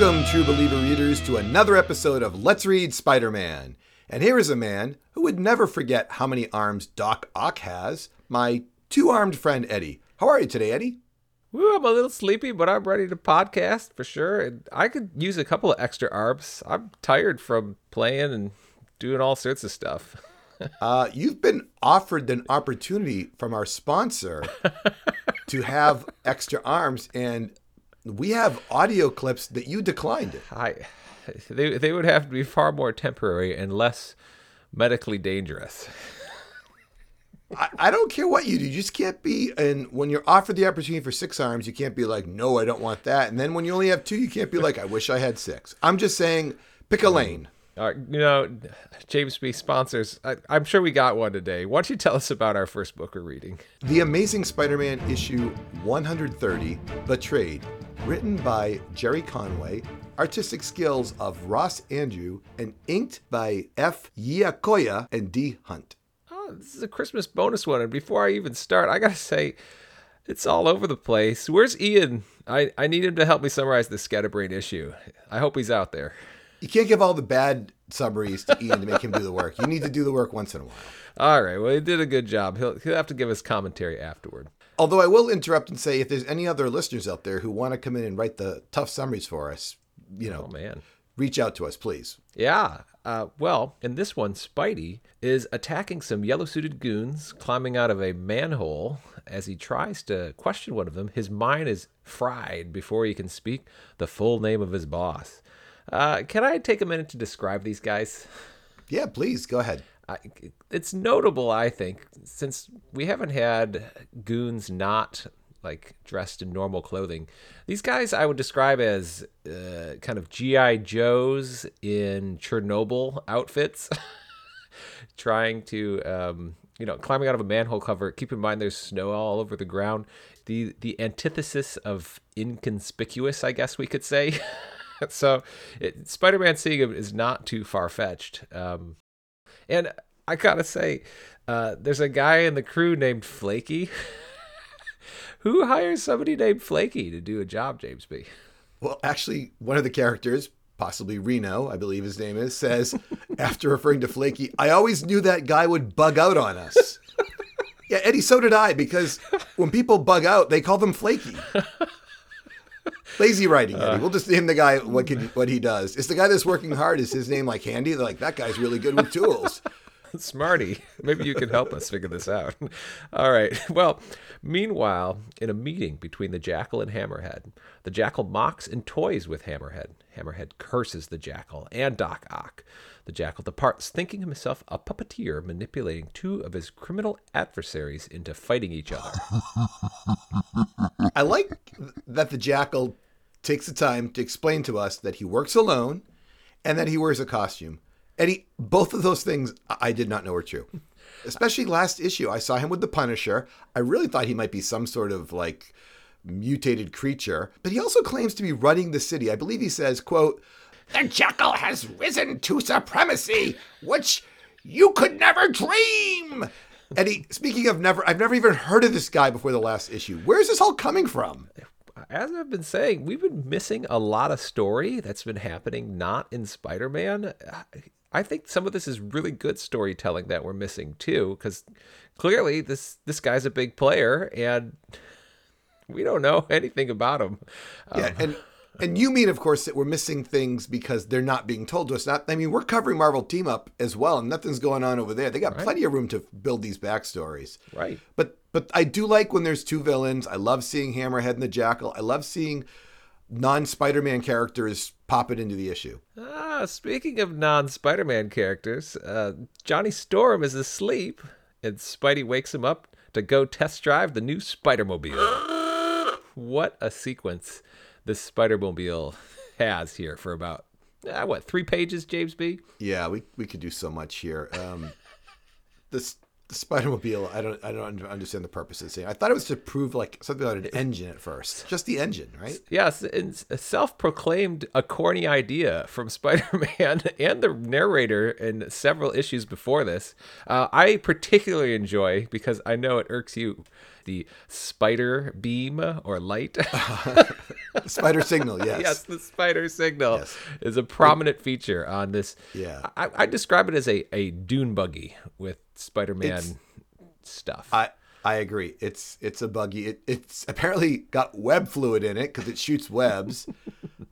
Welcome, true believer readers, to another episode of Let's Read Spider Man. And here is a man who would never forget how many arms Doc Ock has my two armed friend Eddie. How are you today, Eddie? Woo, I'm a little sleepy, but I'm ready to podcast for sure. And I could use a couple of extra arms. I'm tired from playing and doing all sorts of stuff. Uh, you've been offered an opportunity from our sponsor to have extra arms, and we have audio clips that you declined it. I, they, they would have to be far more temporary and less medically dangerous. I, I don't care what you do. You just can't be. And when you're offered the opportunity for six arms, you can't be like, no, I don't want that. And then when you only have two, you can't be like, I wish I had six. I'm just saying, pick a lane. Right, you know, James B. sponsors. I, I'm sure we got one today. Why don't you tell us about our first book we're reading? The Amazing Spider Man issue 130, The Trade, written by Gerry Conway, artistic skills of Ross Andru, and inked by F. Giacoia and D. Hunt. Oh, this is a Christmas bonus one. And before I even start, I got to say, it's all over the place. Where's Ian? I, I need him to help me summarize the Scatterbrain issue. I hope he's out there. You can't give all the bad summaries to Ian to make him do the work. You need to do the work once in a while. All right. Well, he did a good job. He'll, he'll have to give us commentary afterward. Although I will interrupt and say if there's any other listeners out there who want to come in and write the tough summaries for us, you know, Oh, man. reach out to us, please. Yeah. Uh, well, in this one, Spidey is attacking some yellow suited goons climbing out of a manhole. As he tries to question one of them, his mind is fried before he can speak the full name of his boss. Uh, can I take a minute to describe these guys? Yeah, please go ahead. I, it's notable, I think, since we haven't had goons not like dressed in normal clothing. These guys I would describe as uh, kind of GI Joes in Chernobyl outfits, trying to um, you know climbing out of a manhole cover. Keep in mind there's snow all over the ground. The the antithesis of inconspicuous, I guess we could say. so it, Spider-Man seeing him is not too far fetched. Um, and I gotta say, uh, there's a guy in the crew named Flaky. Who hires somebody named Flaky to do a job, James B? Well, actually, one of the characters, possibly Reno, I believe his name is, says, after referring to Flaky, I always knew that guy would bug out on us. yeah, Eddie, so did I, because when people bug out, they call them Flaky. Lazy writing, Eddie. Uh. We'll just name the guy what can, what he does. Is the guy that's working hard? Is his name like Handy? They're like that guy's really good with tools. Smarty, maybe you can help us figure this out. All right. Well, meanwhile, in a meeting between the Jackal and Hammerhead, the Jackal mocks and toys with Hammerhead. Hammerhead curses the Jackal and Doc Ock. The Jackal departs, thinking himself a puppeteer manipulating two of his criminal adversaries into fighting each other. I like that the Jackal takes the time to explain to us that he works alone and that he wears a costume. Eddie, both of those things I did not know were true. Especially last issue, I saw him with the Punisher. I really thought he might be some sort of like mutated creature, but he also claims to be running the city. I believe he says, quote, "The Jackal has risen to supremacy, which you could never dream." Eddie, speaking of never, I've never even heard of this guy before the last issue. Where's this all coming from? As I've been saying, we've been missing a lot of story that's been happening not in Spider Man. I think some of this is really good storytelling that we're missing too, because clearly this this guy's a big player and we don't know anything about him. Yeah, Um, and and you mean, of course, that we're missing things because they're not being told to us. Not, I mean, we're covering Marvel Team Up as well, and nothing's going on over there. They got plenty of room to build these backstories. Right. But but I do like when there's two villains. I love seeing Hammerhead and the Jackal. I love seeing non-Spider-Man characters pop it into the issue. Ah, speaking of non Spider Man characters, uh, Johnny Storm is asleep and Spidey wakes him up to go test drive the new Spider Mobile. what a sequence this Spider Mobile has here for about, ah, what, three pages, James B? Yeah, we we could do so much here. Um, this the Spider-Mobile, I don't, I don't understand the purpose of this. I thought it was to prove like something about an engine at first, just the engine, right? Yes, it's a self-proclaimed a corny idea from Spider-Man and the narrator in several issues before this. Uh, I particularly enjoy because I know it irks you. The spider beam or light. spider signal, yes. yes, the spider signal yes. is a prominent feature on this. Yeah, I, I describe it as a, a dune buggy with Spider-Man it's, stuff. I I agree. It's it's a buggy. It, it's apparently got web fluid in it because it shoots webs.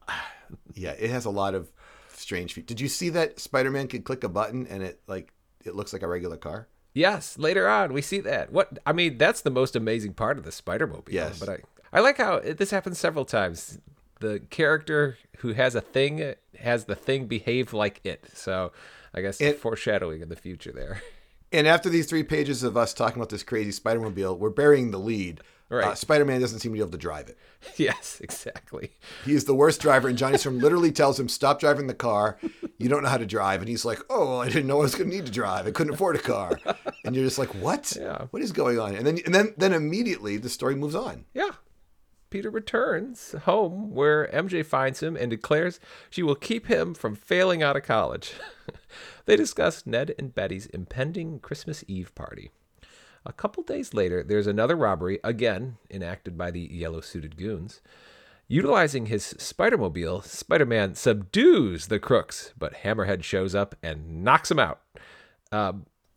yeah, it has a lot of strange features. Did you see that Spider-Man could click a button and it like it looks like a regular car? Yes, later on we see that. What I mean, that's the most amazing part of the Spider-Mobile. Yes, but I I like how this happens several times. The character who has a thing has the thing behave like it. So I guess it, foreshadowing in the future there. And after these three pages of us talking about this crazy Spider Mobile, we're burying the lead. Right. Uh, Spider Man doesn't seem to be able to drive it. Yes, exactly. He is the worst driver, and Johnny Storm literally tells him, "Stop driving the car. You don't know how to drive." And he's like, "Oh, I didn't know I was going to need to drive. I couldn't afford a car." And you're just like, "What? Yeah. What is going on?" And then, and then, then immediately the story moves on. Yeah. Peter returns home where MJ finds him and declares she will keep him from failing out of college. they discuss Ned and Betty's impending Christmas Eve party. A couple days later, there's another robbery, again enacted by the yellow suited goons. Utilizing his Spider-Mobile, Spider-Man subdues the crooks, but Hammerhead shows up and knocks him out. Uh,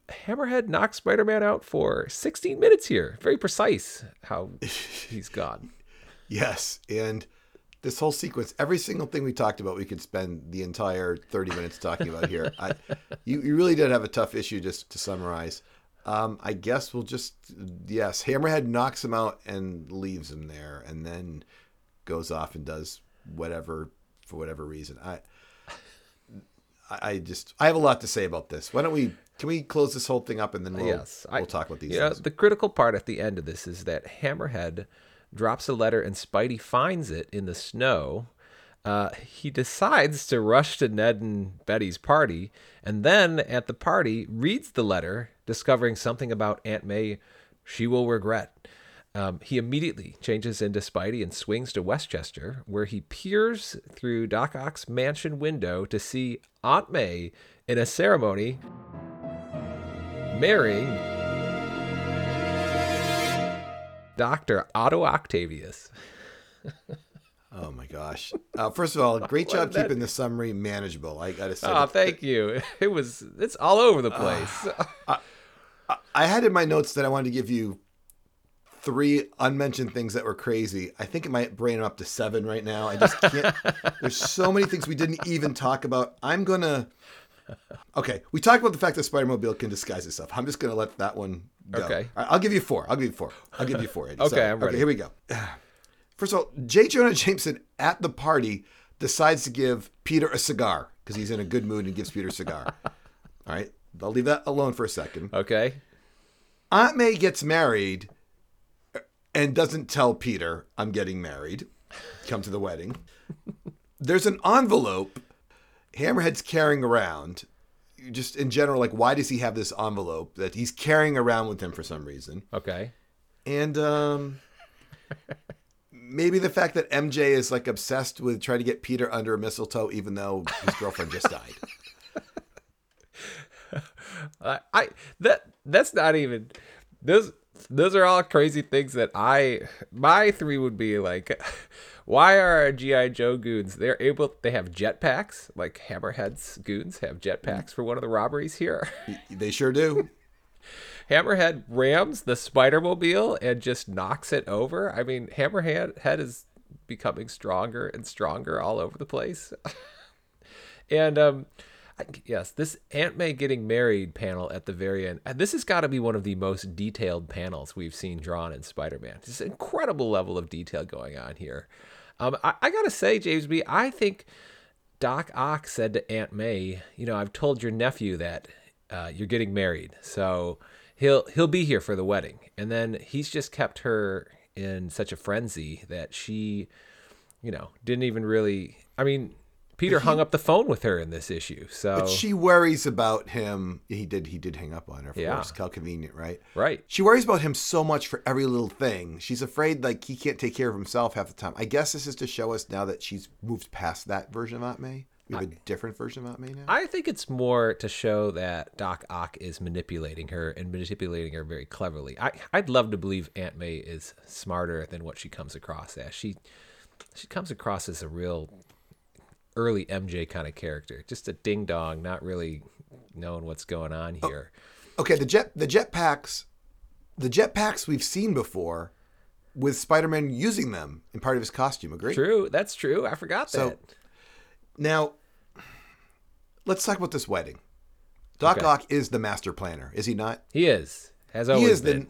Hammerhead knocks Spider-Man out for 16 minutes here. Very precise how he's gone. Yes, and this whole sequence, every single thing we talked about, we could spend the entire 30 minutes talking about here. I, you, you really did have a tough issue just to summarize. Um, I guess we'll just, yes, Hammerhead knocks him out and leaves him there and then goes off and does whatever for whatever reason. I, I just, I have a lot to say about this. Why don't we, can we close this whole thing up and then we'll, yes, we'll talk about these yeah, The critical part at the end of this is that Hammerhead drops a letter, and Spidey finds it in the snow. Uh, he decides to rush to Ned and Betty's party, and then at the party reads the letter, discovering something about Aunt May she will regret. Um, he immediately changes into Spidey and swings to Westchester, where he peers through Doc Ock's mansion window to see Aunt May in a ceremony marrying Dr. Otto Octavius. oh my gosh. Uh, first of all, great job keeping the summary manageable. I got to say. Oh, thank you. It was, it's all over the place. Uh, I, I had in my notes that I wanted to give you three unmentioned things that were crazy. I think it might bring them up to seven right now. I just can't. there's so many things we didn't even talk about. I'm going to. Okay, we talked about the fact that Spider Mobile can disguise itself. I'm just going to let that one Go. Okay. Right, I'll give you four. I'll give you four. I'll give you four. okay, so, I'm ready. Okay, here we go. First of all, J. Jonah Jameson at the party decides to give Peter a cigar because he's in a good mood and gives Peter a cigar. all right. I'll leave that alone for a second. Okay. Aunt May gets married and doesn't tell Peter, I'm getting married. Come to the wedding. There's an envelope Hammerhead's carrying around just in general, like why does he have this envelope that he's carrying around with him for some reason? Okay. And um, maybe the fact that MJ is like obsessed with trying to get Peter under a mistletoe, even though his girlfriend just died. I, I that that's not even those those are all crazy things that I my three would be like why are our GI Joe goons? They're able. They have jetpacks. Like Hammerhead's goons have jetpacks for one of the robberies here. They sure do. Hammerhead rams the Spider Mobile and just knocks it over. I mean, Hammerhead head is becoming stronger and stronger all over the place. and um, yes, this Aunt May getting married panel at the very end. This has got to be one of the most detailed panels we've seen drawn in Spider-Man. Just an incredible level of detail going on here. Um, I, I gotta say, James B, I think Doc Ock said to Aunt May, you know, I've told your nephew that uh, you're getting married, so he'll he'll be here for the wedding. And then he's just kept her in such a frenzy that she, you know, didn't even really. I mean, Peter hung up the phone with her in this issue. So But she worries about him. He did. He did hang up on her. Of Yeah. course. How convenient, right? right. She worries about him so much for every little thing. She's afraid like he can't take care of himself half the time. I guess this is to show us now that she's moved past that version of Aunt May. We have a different version of Aunt May now. I think it's more to show that Doc Ock is manipulating her and manipulating her very cleverly. I, I'd love to believe Aunt May is smarter than what she comes across as. She she comes across as a real early MJ kind of character, just a ding dong, not really knowing what's going on oh, here. okay, the jet the jetpacks, the jetpacks we've seen before, with Spider-Man using them in part of his costume. Agree? True, that's true. I forgot So, that. Now, let's talk about this wedding. Doc Okay. Ock is the master planner, is he not? He is. Has He always is been. the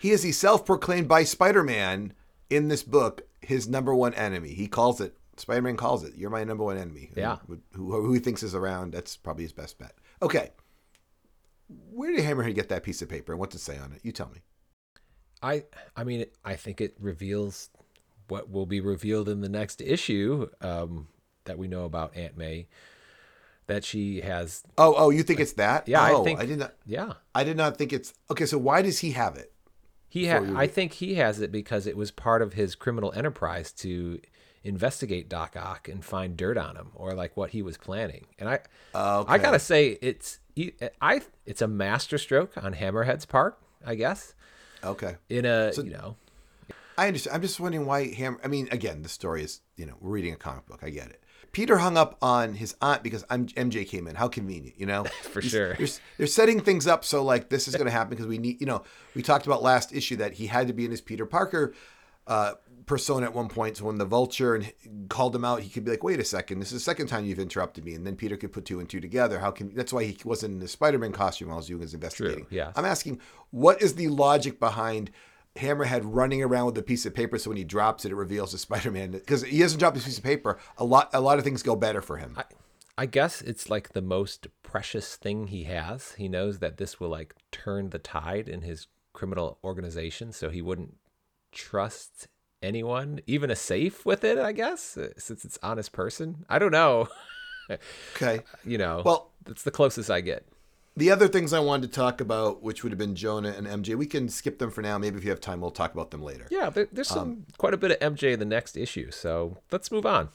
he is the self-proclaimed by Spider-Man in this book his number one enemy. He calls it Spider-Man calls it. You're my number one enemy. Yeah. Who, who, thinks is around. That's probably his best bet. Okay. Where did Hammerhead get that piece of paper and what to say on it? You tell me. I I mean I think it reveals what will be revealed in the next issue um, that we know about Aunt May that she has Oh, oh, you think it's that? Yeah, I oh, think- I did not. yeah I did not think it's okay. So why does he have it? he ha- I think he has it because it was part of his criminal enterprise to investigate Doc Ock and find dirt on him or like what he was planning and I Okay. I gotta say it's I it's a masterstroke on Hammerhead's part I guess Okay. in a you know I understand. I'm just wondering why Ham. I mean, again, the story is you know we're reading a comic book. I get it. Peter hung up on his aunt because I'm, MJ came in. How convenient, you know? For He's- sure. They're, they're setting things up so like this is going to happen because we need. You know, we talked about last issue that he had to be in his Peter Parker uh, persona at one point. So when the Vulture and called him out, he could be like, "Wait a second, this is the second time you've interrupted me," and then Peter could put two and two together. How can? That's why he wasn't in the Spider-Man costume while he was doing his investigating. yeah. I'm asking, what is the logic behind Hammerhead running around with a piece of paper so when he drops it, it reveals the Spider-Man? Because he hasn't dropped this piece of paper. A lot, a lot of things go better for him. I guess it's like the most precious thing he has. He knows that this will like turn the tide in his criminal organization, so he wouldn't trust anyone, even a safe with it, I guess, uh, since it's honest person. I don't know. Okay. you know, Well- that's the closest I get. The other things I wanted to talk about, which would have been Jonah and MJ, we can skip them for now. Maybe if you have time, we'll talk about them later. Yeah, there, there's some quite a bit of MJ in the next issue, so let's move on.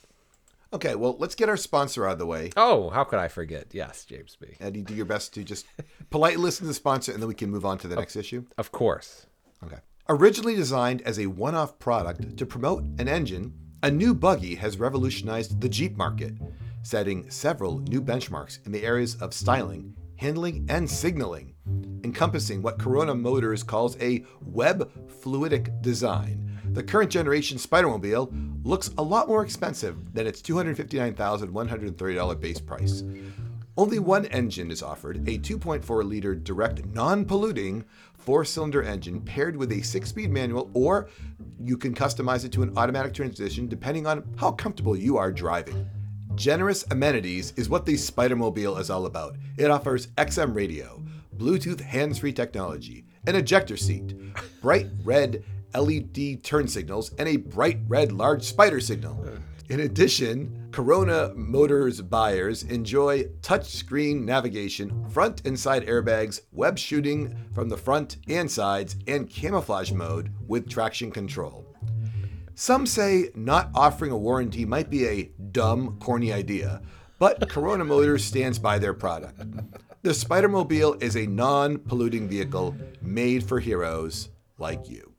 Okay. Well, let's get our sponsor out of the way. Oh, how could I forget? Yes, James B. Eddie, do your best to just politely listen to the sponsor, and then we can move on to the next issue. Of course. Okay. Originally designed as a one off product to promote an engine, a new buggy has revolutionized the Jeep market, setting several new benchmarks in the areas of styling, handling, and signaling, encompassing what Corona Motors calls a web fluidic design. The current generation Spidermobile looks a lot more expensive than its $259,130 base price. Only one engine is offered a 2.4 liter direct, non polluting four cylinder engine paired with a six speed manual, or you can customize it to an automatic transmission depending on how comfortable you are driving. Generous amenities is what the Spidermobile is all about. It offers XM radio, Bluetooth hands free technology, an ejector seat, bright red LED turn signals, and a bright red large spider signal. In addition, Corona Motors buyers enjoy touchscreen navigation, front and side airbags, web shooting from the front and sides, and camouflage mode with traction control. Some say not offering a warranty might be a dumb, corny idea, but Corona Motors stands by their product. The Spidermobile is a non polluting vehicle made for heroes like you.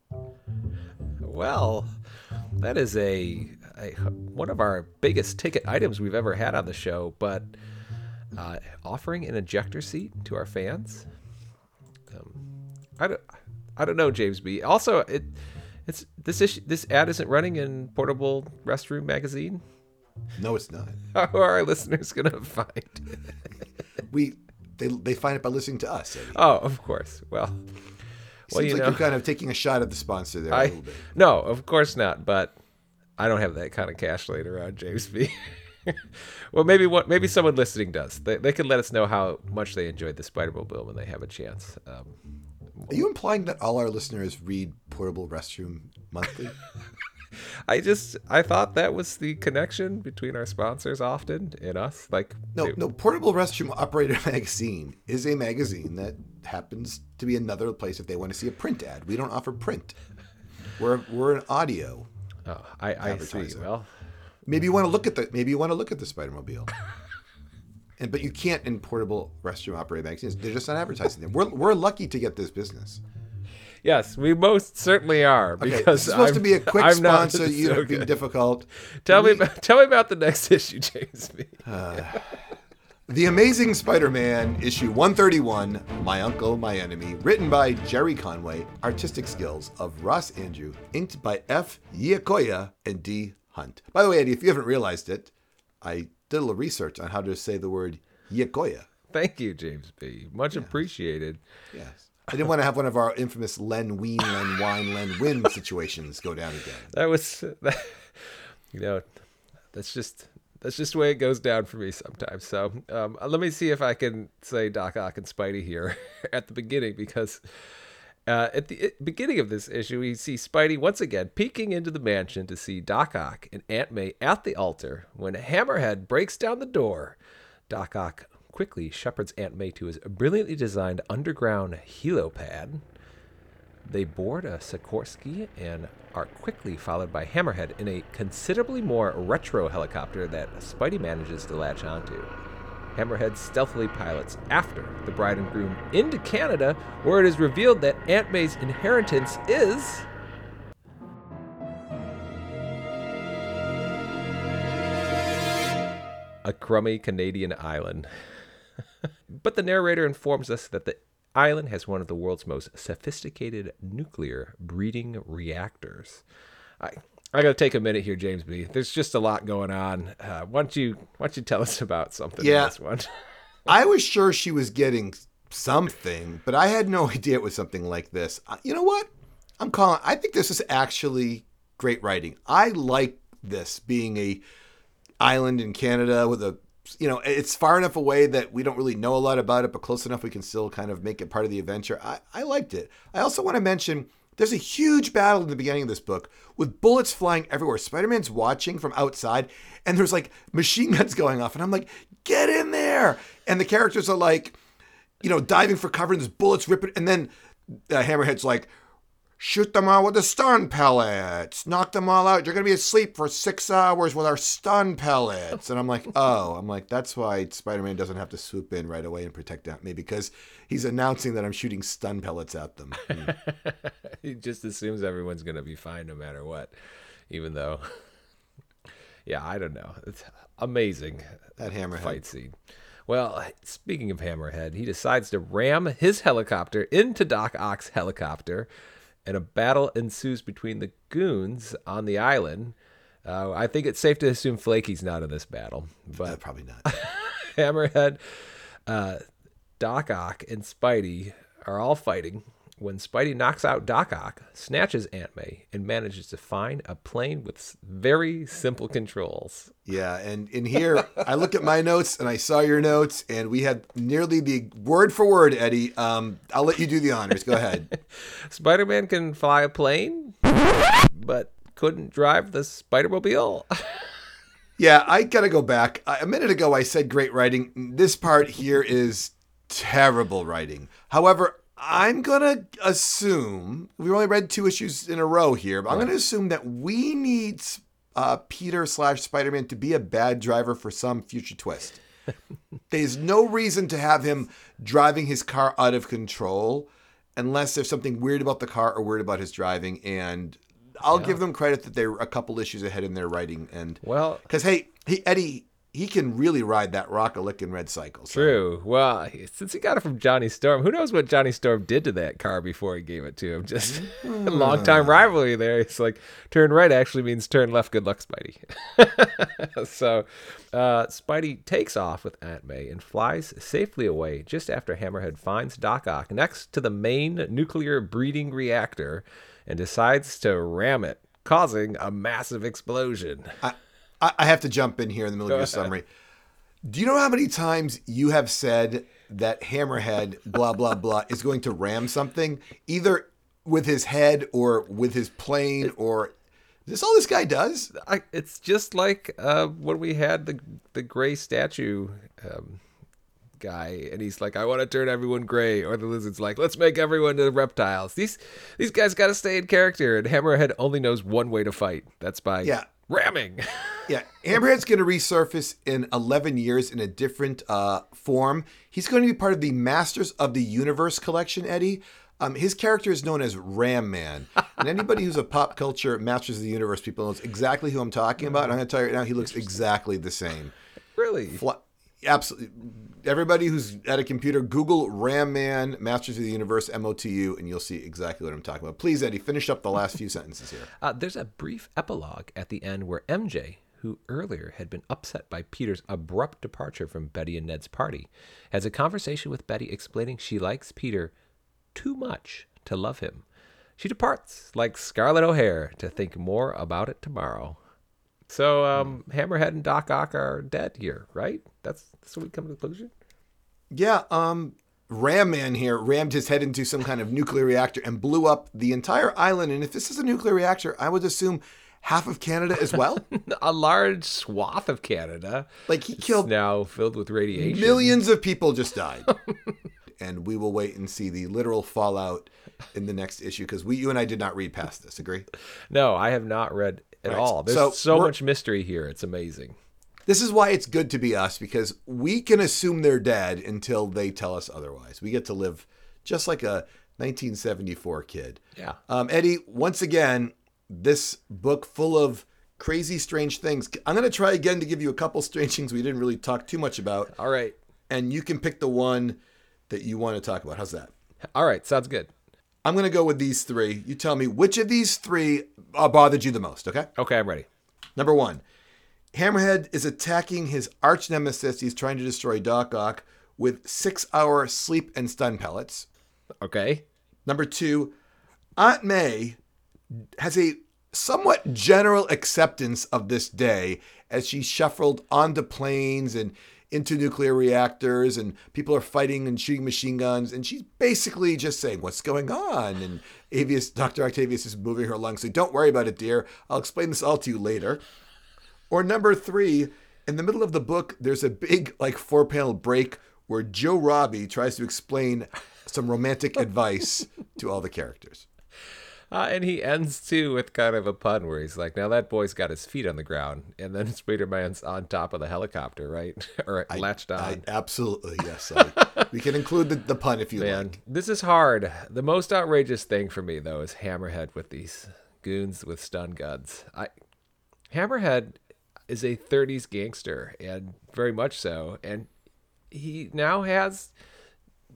Well, that is a, a one of our biggest ticket items we've ever had on the show. But uh, offering an ejector seat to our fans, um, I don't, I don't know, James B. Also, it, it's this issue, this ad isn't running in Portable Restroom Magazine. No, it's not. How are our listeners gonna find? it? We they, they find it by listening to us. Oh, of course. Well, well, Seems you like know, you're kind of taking a shot at the sponsor there a I little bit. no, of course not. But I don't have that kind of cash later on, James B. well, maybe what maybe someone listening does. They they can let us know how much they enjoyed the Spider-Mobile when they have a chance. Um, Are you implying that all our listeners read Portable Restroom Monthly? I just I thought that was the connection between our sponsors often and us. Like No, they- no. Portable Restroom Operator Magazine is a magazine that happens to be another place if they want to see a print ad. We don't offer print. We're we're an audio. Oh, I, I see. Well, Maybe you want to mm. look at the maybe you want to look at the Spider Mobile. And but you can't in portable restroom operator magazines. They're just not advertising them. We're we're lucky to get this business. yes, we most certainly are Okay, because this is supposed to I'm- be a quick I'm not sponsor. You so know, being good. difficult. Tell me, about, tell me about the next issue, James. B. Uh, The Amazing Spider-Man, issue 131, My Uncle, My Enemy, written by Gerry Conway, artistic skills of Ross Andru, inked by F. Giacoia and D. Hunt. By the way, Eddie, if you haven't realized it, I did a little research on how to say the word Giacoia. Thank you, James B. Much appreciated. Yes. I didn't want to have one of our infamous Len Wein, Len Wine, Len Win situations go down again. That was, that, you know, that's just that's just the way it goes down for me sometimes. So um, let me see if I can say Doc Ock and Spidey here at the beginning because. Uh, at the beginning of this issue, we see Spidey once again peeking into the mansion to see Doc Ock and Aunt May at the altar when Hammerhead breaks down the door. Doc Ock quickly shepherds Aunt May to his brilliantly designed underground helipad. They board a Sikorsky and are quickly followed by Hammerhead in a considerably more retro helicopter that Spidey manages to latch onto. Hammerhead stealthily pilots after the bride and groom into Canada, where it is revealed that Aunt May's inheritance is. A crummy Canadian island. but the narrator informs us that the island has one of the world's most sophisticated nuclear breeding reactors. I I got to take a minute here, James B. There's just a lot going on. Uh, why don't you why don't you tell us about something Yeah. this one? I was sure she was getting something, but I had no idea it was something like this. You know what? I'm calling. I think this is actually great writing. I like this being a island in Canada with a you know it's far enough away that we don't really know a lot about it, but close enough we can still kind of make it part of the adventure. I, I liked it. I also want to mention there's a huge battle in the beginning of this book with bullets flying everywhere. Spider-Man's watching from outside, and there's like machine guns going off, and I'm like, get in there! And the characters are like, you know, diving for cover, and there's bullets ripping, and then uh, Hammerhead's like, shoot them all with the stun pellets, knock them all out. You're gonna be asleep for six hours with our stun pellets. And I'm like, oh, I'm like, that's why Spider-Man doesn't have to swoop in right away and protect May because he's announcing that I'm shooting stun pellets at them. Hmm. he just assumes everyone's going to be fine no matter what, even though. Yeah, I don't know. It's amazing. That Hammerhead. fight scene. Well, speaking of Hammerhead, he decides to ram his helicopter into Doc Ock's helicopter, and a battle ensues between the goons on the island. Uh, I think it's safe to assume Flaky's not in this battle, but probably not. Hammerhead, uh, Doc Ock, and Spidey are all fighting when Spidey knocks out Doc Ock, snatches Aunt May, and manages to find a plane with very simple controls. Yeah, and in here, I look at my notes and I saw your notes, and we had nearly the word for word, Eddie. Um, I'll let you do the honors. Go ahead. Spider Man can fly a plane, but couldn't drive the Spider Mobile. Yeah, I gotta go back. A minute ago, I said great writing. This part here is terrible writing. However, I'm gonna assume we've only read two issues in a row here, but I'm gonna assume that we need uh, Peter slash Spider Man to be a bad driver for some future twist. There's no reason to have him driving his car out of control unless there's something weird about the car or weird about his driving. And I'll give them credit that they're a couple issues ahead in their writing. And well, because hey, he Eddie, he can really ride that rock a licking red cycle. So. true. Well, since he got it from Johnny Storm, who knows what Johnny Storm did to that car before he gave it to him? Just a long time rivalry there. It's like turn right actually means turn left. Good luck, Spidey. so uh, Spidey takes off with Aunt May and flies safely away just after Hammerhead finds Doc Ock next to the main nuclear breeding reactor and decides to ram it, causing a massive explosion. I, I I have to jump in here in the middle of your ahead. summary. Do you know how many times you have said that Hammerhead, blah, blah, blah, is going to ram something, either with his head or with his plane or Is this all this guy does? I, it's just like uh, when we had the the gray statue um, guy, and he's like, "I want to turn everyone gray," or the lizard's like, "Let's make everyone into reptiles." These these guys got to stay in character, and Hammerhead only knows one way to fight. That's by Yeah. Ramming. Yeah, Hammerhead's going to resurface in 11 years in a different uh, form. He's going to be part of the Masters of the Universe collection, Eddie. Um, his character is known as Ram Man. And anybody who's a pop culture Masters of the Universe people knows exactly who I'm talking about. And I'm going to tell you right now, he looks exactly the same. really? Absolutely. Everybody who's at a computer, Google Ram Man, Masters of the Universe, MOTU, and you'll see exactly what I'm talking about. Please, Eddie, finish up the last few sentences here. Uh, there's a brief epilogue at the end where MJ, who earlier had been upset by Peter's abrupt departure from Betty and Ned's party, has a conversation with Betty explaining she likes Peter too much to love him. She departs, like Scarlett O'Hara, to think more about it tomorrow. So, um, Hammerhead and Doc Ock are dead here, right? That's, that's what we come to the conclusion? Yeah, um, Ram Man here rammed his head into some kind of nuclear reactor and blew up the entire island. And if this is a nuclear reactor, I would assume half of Canada as well. a large swath of Canada like he killed now filled with radiation. millions of people just died. and we will wait and see the literal fallout in the next issue because we, you and I, did not read past this. Agree? No, I have not read at Right. all. There's So so, much mystery here. It's amazing. This is why it's good to be us because we can assume they're dead until they tell us otherwise. We get to live just like a 1974 kid. Yeah. Um, Eddie, once again, this book full of crazy, strange things. I'm going to try again to give you a couple strange things we didn't really talk too much about, All right. and you can pick the one that you want to talk about. How's that? All right. Sounds good. I'm going to go with these three. You tell me which of these three uh, bothered you the most, okay? Okay, I'm ready. Number one, Hammerhead is attacking his arch nemesis. He's trying to destroy Doc Ock with six hour sleep and stun pellets. Okay. Number two, Aunt May has a somewhat general acceptance of this day as she shuffled onto planes and into nuclear reactors and people are fighting and shooting machine guns and she's basically just saying what's going on? And Avius Dr. Octavius is moving her along saying don't worry about it dear. I'll explain this all to you later. Or number 3 in the middle of the book there's a big like four panel break where Joe Robbie tries to explain some romantic advice to all the characters Uh, and he ends too with kind of a pun where he's like, "Now that boy's got his feet on the ground, and then Spider-Man's on top of the helicopter, right, or latched on." I, absolutely, yes. I, we can include the, the pun if you Man, like. this is hard. The most outrageous thing for me though is Hammerhead with these goons with stun guns. I Hammerhead is a 30s gangster and very much so and he now has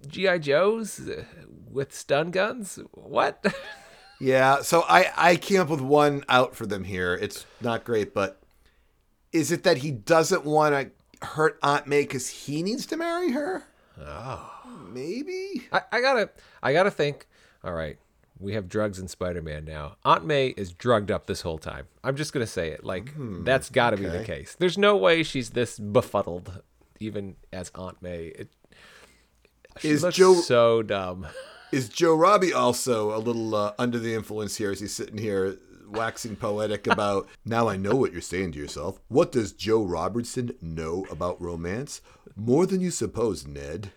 GI Joes with stun guns. What? Yeah, so I, I came up with one out for them here. It's not great, but is it that he doesn't want to hurt Aunt May because he needs to marry her? Oh. Maybe? I, I gotta I gotta think. All right, we have drugs in Spider-Man now. Aunt May is drugged up this whole time. I'm just gonna say it. Like that's got to be the Hmm, case. There's no way she's this befuddled, even as Aunt May. It, she Is looks Joe- so dumb? Is Joe Robbie also a little uh, under the influence here as he's sitting here waxing poetic about, now I know what you're saying to yourself. What does Joe Robertson know about romance? More than you suppose, Ned.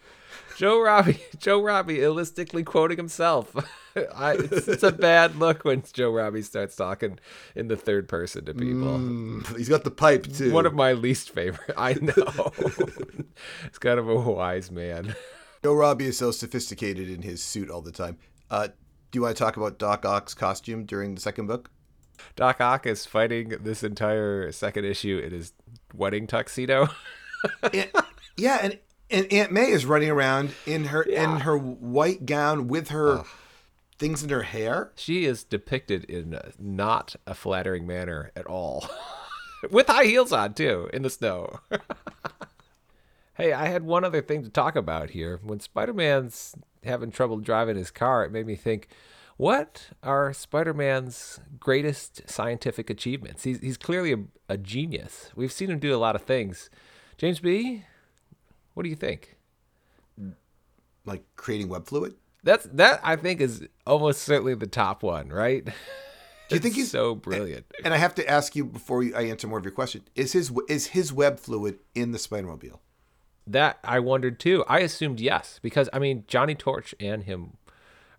Joe Robbie, Joe Robbie, illistically quoting himself. I, it's, it's a bad look when Joe Robbie starts talking in the third person to people. Mm, he's got the pipe, too. One of my least favorite. I know. it's kind of a wise man. Joe Robbie is so sophisticated in his suit all the time. Uh, do you want to talk about Doc Ock's costume during the second book? Doc Ock is fighting this entire second issue in his wedding tuxedo. And- yeah, and, and Aunt May is running around in her Yeah. in her white gown with her things in her hair. she is depicted in not a flattering manner at all. With high heels on, too, in the snow. hey, I had one other thing to talk about here. When Spider Man's having trouble driving his car, it made me think. What are Spider Man's greatest scientific achievements? He's, he's clearly a, a genius. We've seen him do a lot of things. James B., what do you think? Like creating web fluid. That's that I think is almost certainly the top one, right? Do you think he's so brilliant? And I have to ask you before I answer more of your question: Is his is his web fluid in the Spider-Mobile? That I wondered too. I assumed yes because I mean Johnny Torch and him,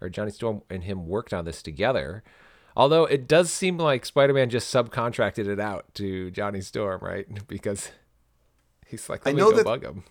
or Johnny Storm and him worked on this together. Although it does seem like Spider-Man just subcontracted it out to Johnny Storm, right? Because he's like, Let I know go that- bug him.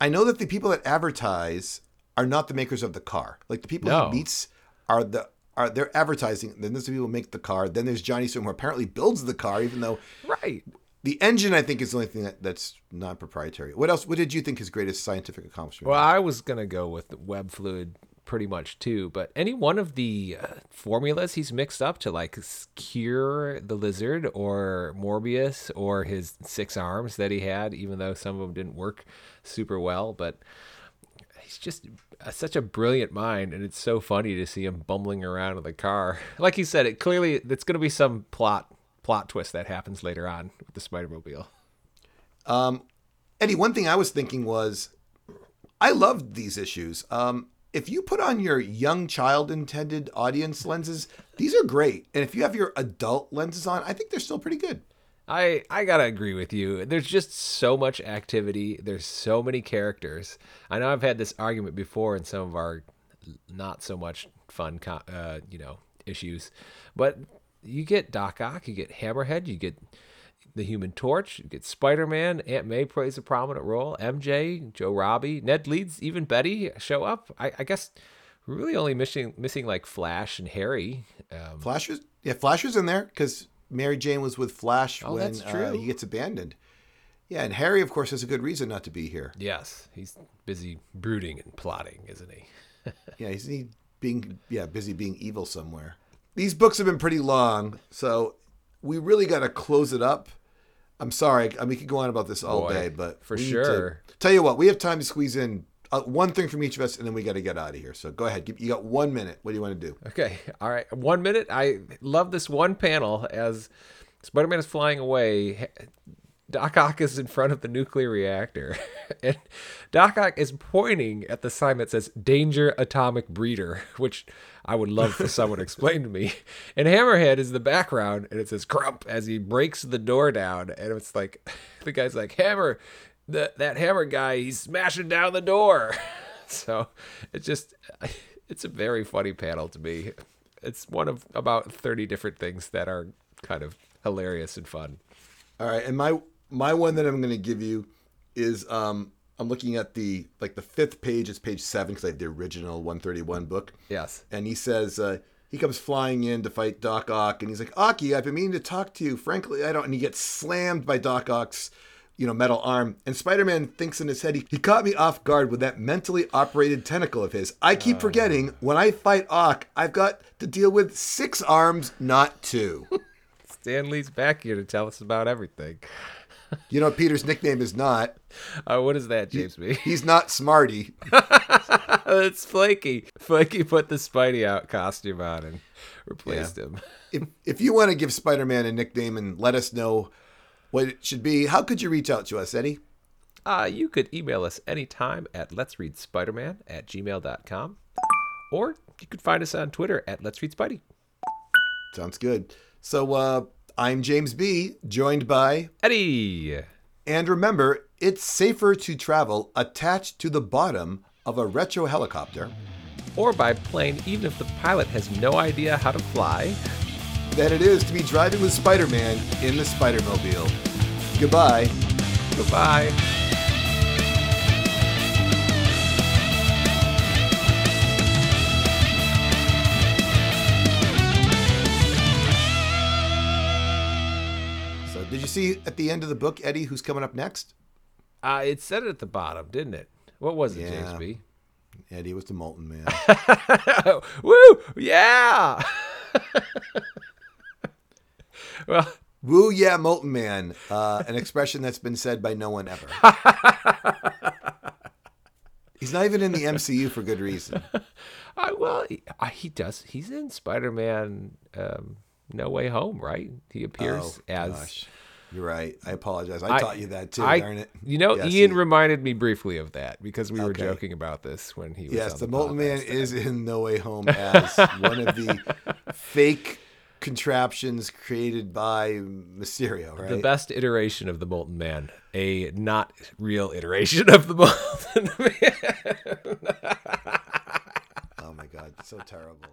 I know that the people that advertise are not the makers of the car. Like the people No. he meets are the are they're advertising. Then there's the people who make the car. Then there's Johnny Storm who apparently builds the car, even though Right. The engine I think is the only thing that, that's non-proprietary. What else? What did you think his greatest scientific accomplishment? Well, was? I was gonna go with web fluid pretty much too, but any one of the uh, formulas he's mixed up to like cure the lizard or Morbius or his six arms that he had, even though some of them didn't work super well, but he's just uh, such a brilliant mind, and it's so funny to see him bumbling around in the car. Like you said, it clearly it's gonna be some plot plot twist that happens later on with the Spider Mobile. Um, Eddie, one thing I was thinking was, I loved these issues. Um, if you put on your young child intended audience lenses, these are great. And if you have your adult lenses on, I think they're still pretty good. I I gotta agree with you. There's just so much activity. There's so many characters. I know I've had this argument before in some of our not so much fun, uh, you know, issues, but you get Doc Ock, you get Hammerhead, you get the Human Torch, you get Spider Man. Aunt May plays a prominent role. MJ, Joe Robbie, Ned Leeds, even Betty show up. I, I guess really only missing missing like Flash and Harry. Um, Flashers, yeah, Flashers in there because Mary Jane was with Flash Oh, when uh, he gets abandoned. Yeah, and Harry, of course, has a good reason not to be here. yes, he's busy brooding and plotting, isn't he? Yeah, he's he being yeah busy being evil somewhere. These books have been pretty long, so we really got to close it up. I'm sorry, I mean, we could go on about this all Boy, day, but for sure. to- tell you what, we have time to squeeze in uh, one thing from each of us, and then we got to get out of here. So go ahead, you got one minute. What do you want to do? Okay, all right. One minute. I love this one panel as Spider Man is flying away. Doc Ock is in front of the nuclear reactor, and Doc Ock is pointing at the sign that says "Danger Atomic Breeder," which I would love for someone to explain to me. And Hammerhead is the background, and it says "Crump" as he breaks the door down, and it's like the guy's like Hammer, the, that Hammer guy, he's smashing down the door. So it's just it's a very funny panel to me. It's one of about 30 different things that are kind of hilarious and fun. All right, and my my one that I'm going to give you is um I'm looking at the like the fifth page. It's page seven because I have the original 131 book. Yes. and he says uh, he comes flying in to fight Doc Ock, and he's like, "Aki, I've been meaning to talk to you. Frankly, I don't." And he gets slammed by Doc Ock's, you know, metal arm. And Spider-Man thinks in his head, he, he caught me off guard with that mentally operated tentacle of his. I keep forgetting when I fight Ock, I've got to deal with six arms, not two. Stan Lee's back here to tell us about everything. You know, what Peter's nickname is not. Uh, what is that, James B? He's not Smarty. it's Flaky. Flaky put the Spidey out costume on and replaced him. if if you want to give Spider-Man a nickname and let us know what it should be, how could you reach out to us, Eddie? Uh, you could email us anytime at let's read spider-man at gmail.com or you could find us on Twitter at let's read spidey. Sounds good. So uh, I'm James B, joined by, Eddie! and remember, it's safer to travel attached to the bottom of a retro helicopter Or by plane even if the pilot has no idea how to fly. than it is to be driving with Spider-Man in the Spider-Mobile. Goodbye. Goodbye. So did you see at the end of the book, Eddie, who's coming up next? Uh, it said it at the bottom, didn't it? What was it, Yeah. James B? Eddie was the Molten Man. Woo! Yeah! well, Woo yeah, Molten Man. Uh, an expression that's been said by no one ever. He's not even in the MCU for good reason. I, well, he, he does. He's in Spider-Man um, No Way Home, right? He appears Oh, as. gosh. You're right. I apologize. I, taught you that too, I- darn it. You know, Yes, Ian he- reminded me briefly of that because we were Okay. joking about this when he was. Yes, the the Molten Man is in No Way Home as one of the fake contraptions created by Mysterio, right? The best iteration of the Molten Man, a not real iteration of the Molten Man. oh my god, so terrible.